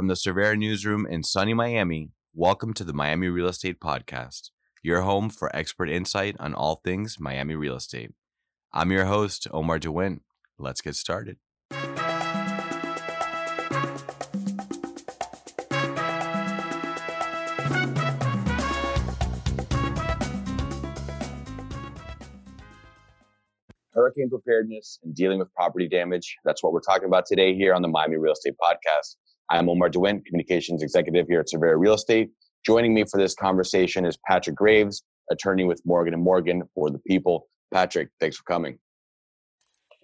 From the Cervera newsroom in sunny Miami, welcome to the Miami Real Estate Podcast, your home for expert insight on all things Miami real estate. I'm your host, Omar DeWint. Let's get started. hurricane preparedness and dealing with property damage. That's what we're talking about today here on the Miami Real Estate Podcast. I'm Omar DeWint, Communications Executive here at Cervera Real Estate. Joining me for this conversation is Patrick Graves, attorney with Morgan & Morgan for the People. Patrick, thanks for coming.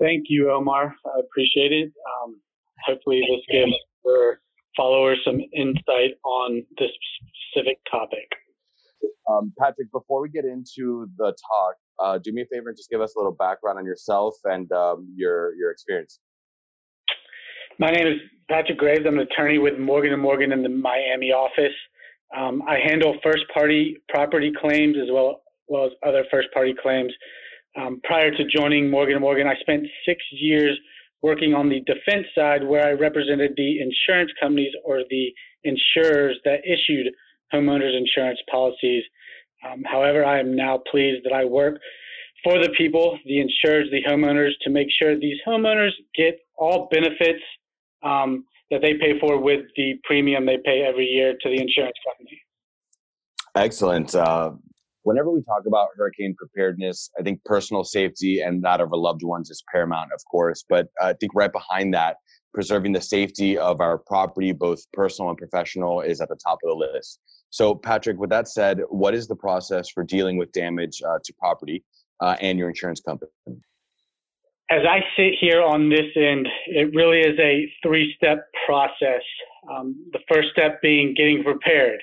Thank you, Omar. I appreciate it. Um, hopefully this gives our followers some insight on this specific topic. Um, Patrick, before we get into the talk, uh, do me a favor and just give us a little background on yourself and um, your your experience. My name is Patrick Graves. I'm an attorney with Morgan and Morgan in the Miami office. Um, I handle first party property claims as well, well as other first party claims. Um, prior to joining Morgan Morgan, I spent six years working on the defense side where I represented the insurance companies or the insurers that issued homeowners insurance policies um, however, I am now pleased that I work for the people, the insurers, the homeowners, to make sure these homeowners get all benefits um, that they pay for with the premium they pay every year to the insurance company. Excellent. Uh, whenever we talk about hurricane preparedness, I think personal safety and that of our loved ones is paramount, of course. But I think right behind that, preserving the safety of our property, both personal and professional, is at the top of the list. So, Patrick, with that said, what is the process for dealing with damage uh, to property uh, and your insurance company? As I sit here on this end, it really is a three step process. Um, the first step being getting prepared.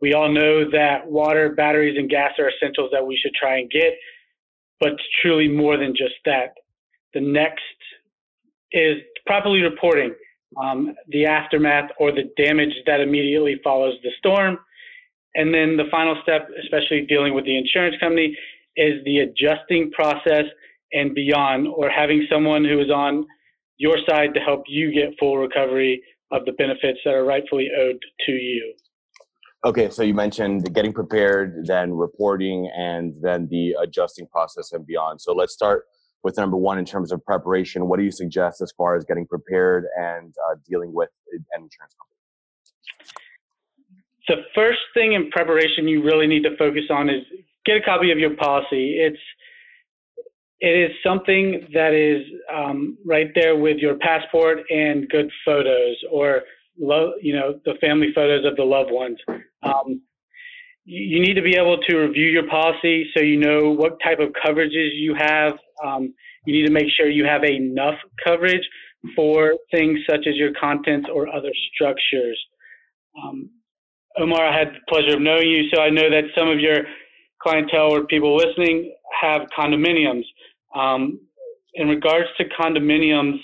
We all know that water, batteries, and gas are essentials that we should try and get, but it's truly more than just that. The next is properly reporting um, the aftermath or the damage that immediately follows the storm and then the final step, especially dealing with the insurance company, is the adjusting process and beyond, or having someone who is on your side to help you get full recovery of the benefits that are rightfully owed to you. Okay, so you mentioned getting prepared, then reporting, and then the adjusting process and beyond. So let's start with number one in terms of preparation. What do you suggest as far as getting prepared and uh, dealing with an insurance company? the first thing in preparation you really need to focus on is get a copy of your policy. It's it is something that is um, right there with your passport and good photos, or lo- you know the family photos of the loved ones. Um, you need to be able to review your policy so you know what type of coverages you have. Um, you need to make sure you have enough coverage for things such as your contents or other structures. Um, Omar, I had the pleasure of knowing you, so I know that some of your clientele or people listening have condominiums. Um, in regards to condominiums,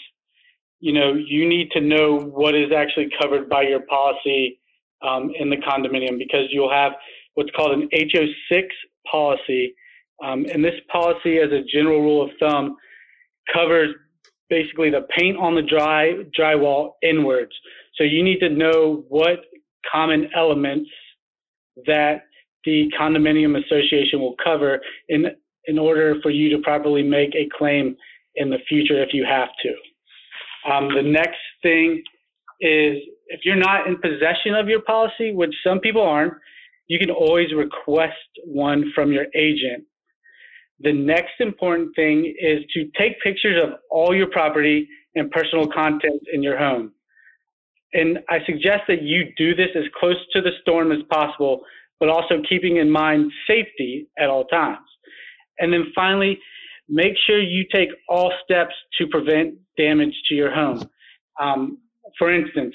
you know, you need to know what is actually covered by your policy um, in the condominium because you'll have what's called an HO6 policy. Um, and this policy, as a general rule of thumb, covers basically the paint on the dry drywall inwards. So you need to know what common elements that the condominium association will cover in in order for you to properly make a claim in the future if you have to. Um, the next thing is if you're not in possession of your policy, which some people aren't, you can always request one from your agent. The next important thing is to take pictures of all your property and personal contents in your home. And I suggest that you do this as close to the storm as possible, but also keeping in mind safety at all times. And then finally, make sure you take all steps to prevent damage to your home. Um, for instance,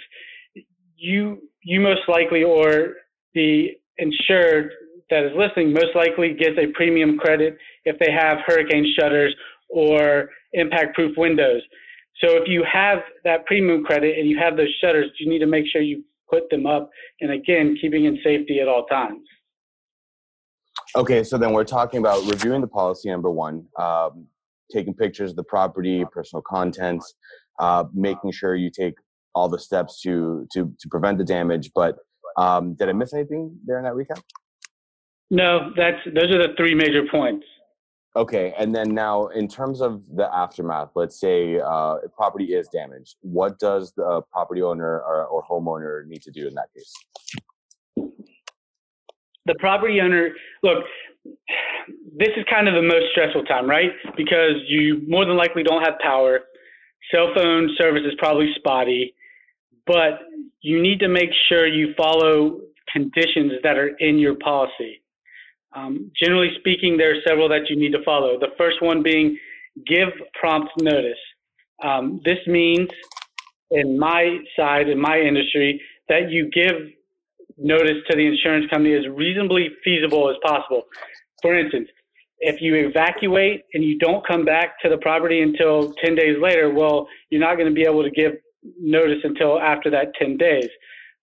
you you most likely or the insured that is listening most likely gets a premium credit if they have hurricane shutters or impact proof windows. So if you have that premium credit and you have those shutters, you need to make sure you put them up. And again, keeping in safety at all times. Okay, so then we're talking about reviewing the policy number one, um, taking pictures of the property, personal contents, uh, making sure you take all the steps to to to prevent the damage. But um, did I miss anything there in that recap? No, that's those are the three major points. Okay, and then now in terms of the aftermath, let's say uh, property is damaged. What does the property owner or, or homeowner need to do in that case? The property owner, look, this is kind of the most stressful time, right? Because you more than likely don't have power. Cell phone service is probably spotty, but you need to make sure you follow conditions that are in your policy. Um, generally speaking, there are several that you need to follow. The first one being give prompt notice. Um, this means, in my side, in my industry, that you give notice to the insurance company as reasonably feasible as possible. For instance, if you evacuate and you don't come back to the property until 10 days later, well, you're not going to be able to give notice until after that 10 days.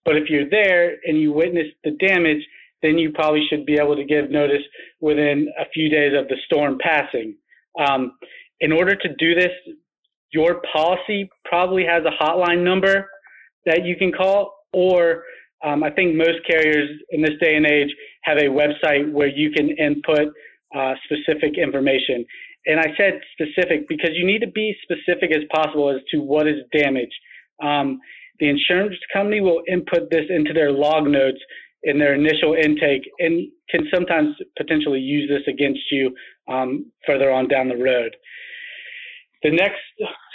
But if you're there and you witness the damage, then you probably should be able to give notice within a few days of the storm passing. Um, in order to do this, your policy probably has a hotline number that you can call, or um, I think most carriers in this day and age have a website where you can input uh, specific information. And I said specific because you need to be specific as possible as to what is damaged. Um, the insurance company will input this into their log notes in their initial intake and can sometimes potentially use this against you um, further on down the road. The next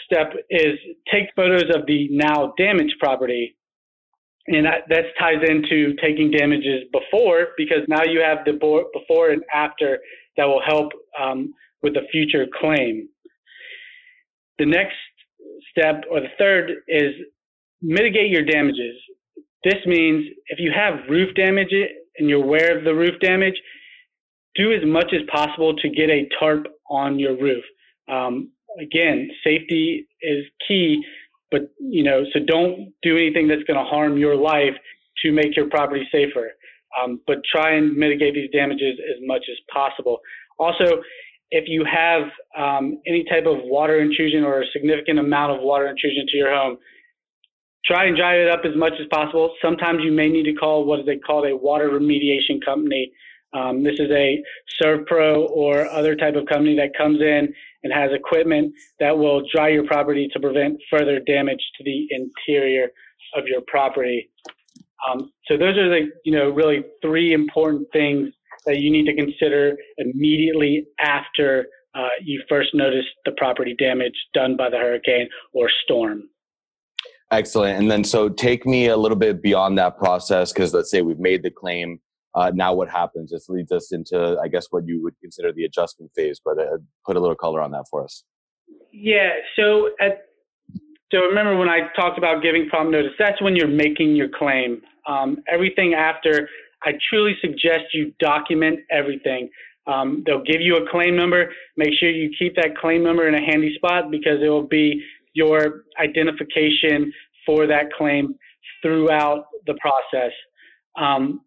step is take photos of the now damaged property. And that, ties into taking damages before because now you have the before and after that will help um, with the future claim. The next step, or the third, is mitigate your damages. This means if you have roof damage and you're aware of the roof damage, do as much as possible to get a tarp on your roof. Um, again, safety is key, but you know, so don't do anything that's going to harm your life to make your property safer. Um, but try and mitigate these damages as much as possible. Also, if you have um, any type of water intrusion or a significant amount of water intrusion to your home, try and dry it up as much as possible. Sometimes you may need to call what they call a water remediation company. Um, this is a ServPro or other type of company that comes in and has equipment that will dry your property to prevent further damage to the interior of your property. Um, so those are the you know really three important things that you need to consider immediately after uh, you first notice the property damage done by the hurricane or storm. Excellent. And then, so take me a little bit beyond that process because let's say we've made the claim. Uh, now, what happens? This leads us into, I guess, what you would consider the adjustment phase. But uh, put a little color on that for us. Yeah. So, at, so remember when I talked about giving prompt notice? That's when you're making your claim. Um, everything after, I truly suggest you document everything. Um, they'll give you a claim number. Make sure you keep that claim number in a handy spot because it will be your identification for that claim throughout the process. Um,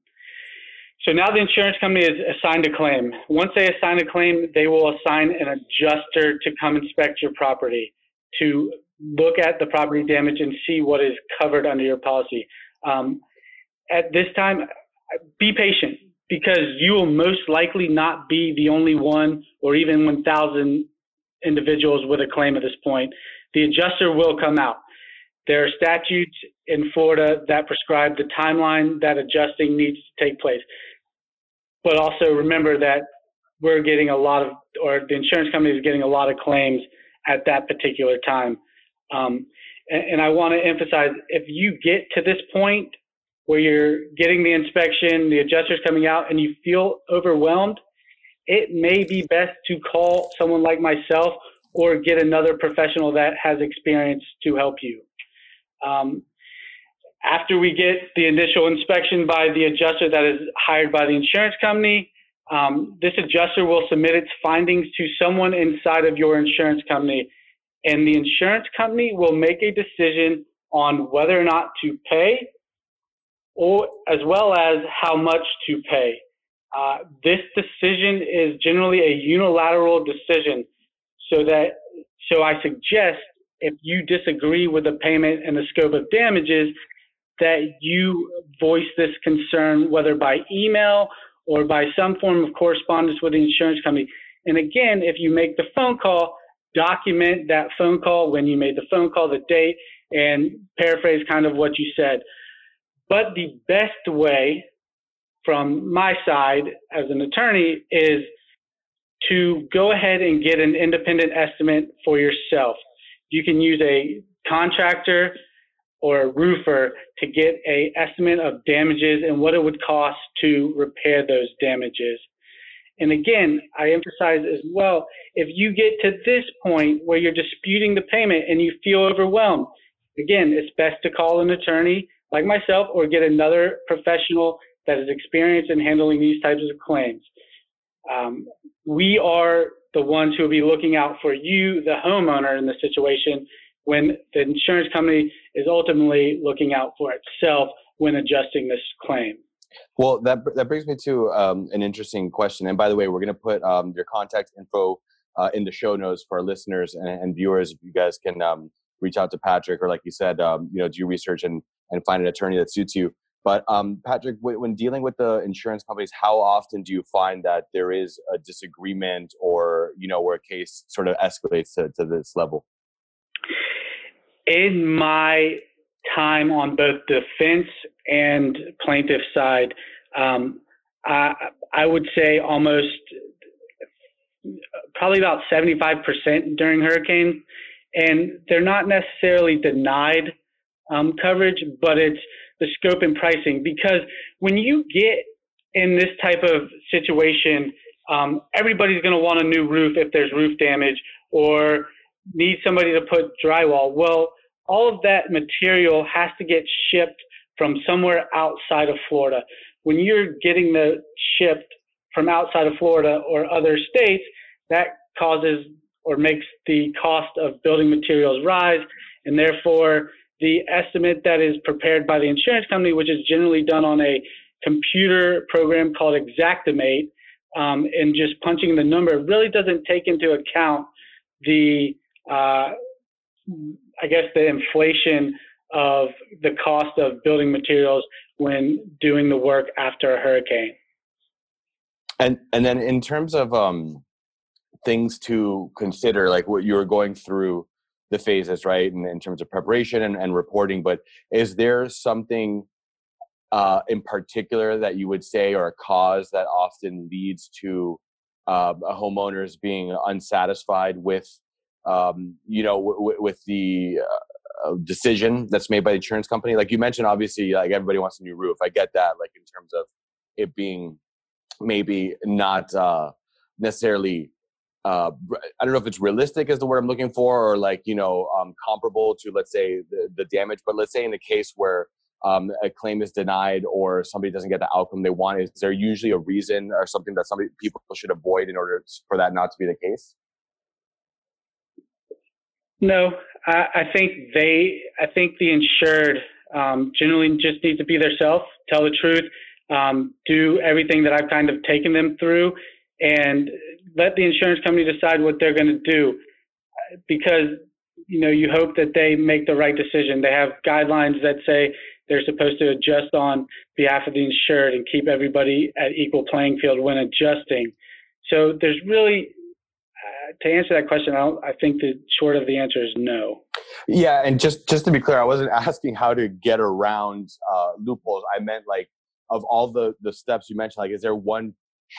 so now the insurance company is assigned a claim. Once they assign a claim, they will assign an adjuster to come inspect your property to look at the property damage and see what is covered under your policy. Um, at this time, be patient because you will most likely not be the only one or even 1,000 individuals with a claim at this point the adjuster will come out. There are statutes in Florida that prescribe the timeline that adjusting needs to take place. But also remember that we're getting a lot of, or the insurance company is getting a lot of claims at that particular time. Um, and, and I want to emphasize if you get to this point where you're getting the inspection, the adjuster's coming out, and you feel overwhelmed, it may be best to call someone like myself or get another professional that has experience to help you. Um, after we get the initial inspection by the adjuster that is hired by the insurance company, um, this adjuster will submit its findings to someone inside of your insurance company, and the insurance company will make a decision on whether or not to pay, or as well as how much to pay. Uh, this decision is generally a unilateral decision so that so I suggest if you disagree with the payment and the scope of damages, that you voice this concern, whether by email or by some form of correspondence with the insurance company. And again, if you make the phone call, document that phone call when you made the phone call, the date, and paraphrase kind of what you said. But the best way from my side as an attorney is to go ahead and get an independent estimate for yourself. You can use a contractor or a roofer to get a estimate of damages and what it would cost to repair those damages. And again, I emphasize as well, if you get to this point where you're disputing the payment and you feel overwhelmed, again, it's best to call an attorney like myself or get another professional that is experienced in handling these types of claims. Um, we are the ones who will be looking out for you, the homeowner, in the situation when the insurance company is ultimately looking out for itself when adjusting this claim. Well, that that brings me to um, an interesting question. And by the way, we're going to put um, your contact info uh, in the show notes for our listeners and, and viewers. If you guys can um, reach out to Patrick, or like you said, um, you know, do research and and find an attorney that suits you. But um, Patrick, when dealing with the insurance companies, how often do you find that there is a disagreement, or you know, where a case sort of escalates to, to this level? In my time on both defense and plaintiff side, um, I, I would say almost probably about 75% during hurricanes. And they're not necessarily denied um, coverage, but it's the scope and pricing. Because when you get in this type of situation, um, everybody's going to want a new roof if there's roof damage or need somebody to put drywall. Well, all of that material has to get shipped from somewhere outside of Florida. When you're getting the shipped from outside of Florida or other states, that causes or makes the cost of building materials rise, and therefore the estimate that is prepared by the insurance company, which is generally done on a computer program called Xactimate, um, and just punching the number really doesn't take into account the uh, I guess the inflation of the cost of building materials when doing the work after a hurricane. And and then in terms of um, things to consider, like what you were going through the phases, right? And in terms of preparation and, and reporting, but is there something uh, in particular that you would say or a cause that often leads to uh, homeowners being unsatisfied with um, you know, w- with the uh, uh, decision that's made by the insurance company. Like you mentioned, obviously, like everybody wants a new roof. I get that. Like in terms of it being maybe not uh, necessarily. Uh, I don't know if it's realistic is the word I'm looking for, or like you know, um, comparable to let's say the, the damage. But let's say in the case where um, a claim is denied or somebody doesn't get the outcome they want, is there usually a reason or something that somebody people should avoid in order for that not to be the case? No, I, I think they, I think the insured um, generally just needs to be themselves, tell the truth, um, do everything that I've kind of taken them through, and let the insurance company decide what they're going to do. Because you know, you hope that they make the right decision. They have guidelines that say they're supposed to adjust on behalf of the insured and keep everybody at equal playing field when adjusting. So there's really to answer that question, I, I, think the short of the answer is no. Yeah, and just just to be clear, I wasn't asking how to get around uh, loopholes. I meant like of all the the steps you mentioned, like is there one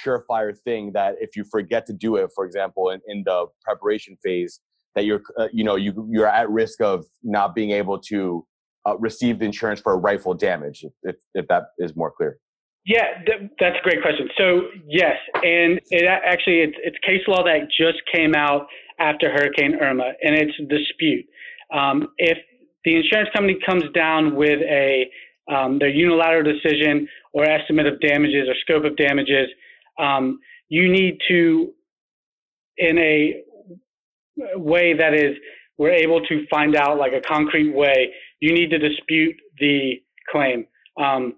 surefire thing that if you forget to do it, for example, in, in the preparation phase, that you're uh, you know you you're at risk of not being able to uh, receive the insurance for a rightful damage, if if that is more clear. Yeah, th- that's a great question. So yes, and it actually it's, it's case law that just came out after Hurricane Irma, and it's dispute. Um, if the insurance company comes down with a um, their unilateral decision or estimate of damages or scope of damages, um, you need to, in a way that is we're able to find out like a concrete way, you need to dispute the claim. Um,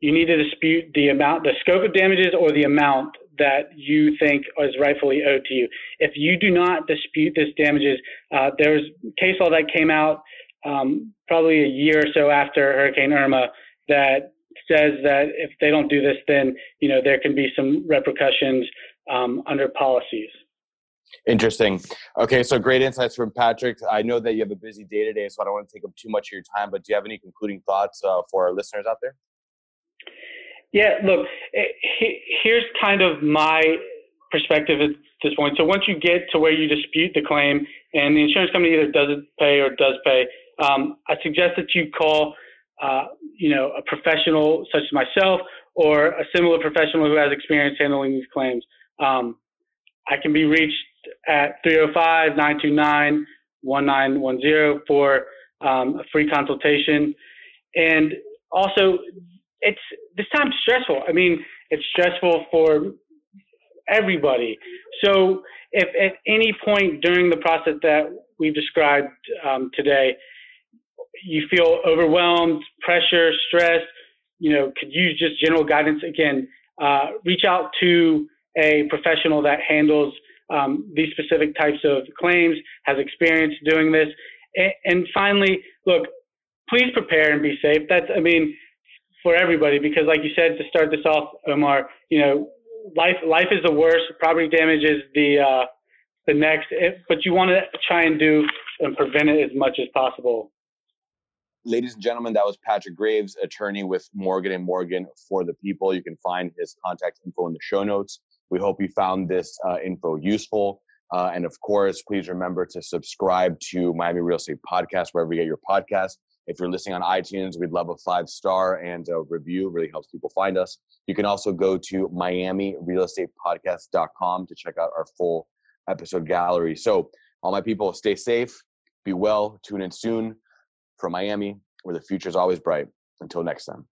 you need to dispute the amount, the scope of damages or the amount that you think is rightfully owed to you. If you do not dispute this damages, uh, there's case law that came out um, probably a year or so after Hurricane Irma that says that if they don't do this, then you know there can be some repercussions um, under policies. Interesting. Okay, so great insights from Patrick. I know that you have a busy day today, so I don't want to take up too much of your time. But do you have any concluding thoughts uh, for our listeners out there? Yeah, look, eh, here's kind of my perspective at this point. So once you get to where you dispute the claim and the insurance company either doesn't pay or does pay, um, I suggest that you call, uh, you know, a professional such as myself or a similar professional who has experience handling these claims. Um, I can be reached at 305-929-1910 for um, a free consultation. And also, it's this time's stressful. I mean, it's stressful for everybody. So, if at any point during the process that we've described um, today, you feel overwhelmed, pressure, stress, you know, could use just general guidance, again, uh, reach out to a professional that handles um, these specific types of claims, has experience doing this. And, and finally, look, please prepare and be safe. That's, I mean, for everybody, because like you said, to start this off, Omar, you know, life, life is the worst. Property damage is the, uh, the next, but you want to try and do and prevent it as much as possible ladies and gentlemen, that was Patrick Graves, attorney with Morgan and Morgan for the People. You can find his contact info in the show notes. We hope you found this uh, info useful. Uh, and of course, please remember to subscribe to Miami Real Estate Podcast wherever you get your podcast. If you're listening on iTunes, we'd love a five star and a review. Really helps people find us. You can also go to MiamiRealEstatePodcast.com to check out our full episode gallery. So, all my people, stay safe, be well, tune in soon from Miami, where the future is always bright. Until next time.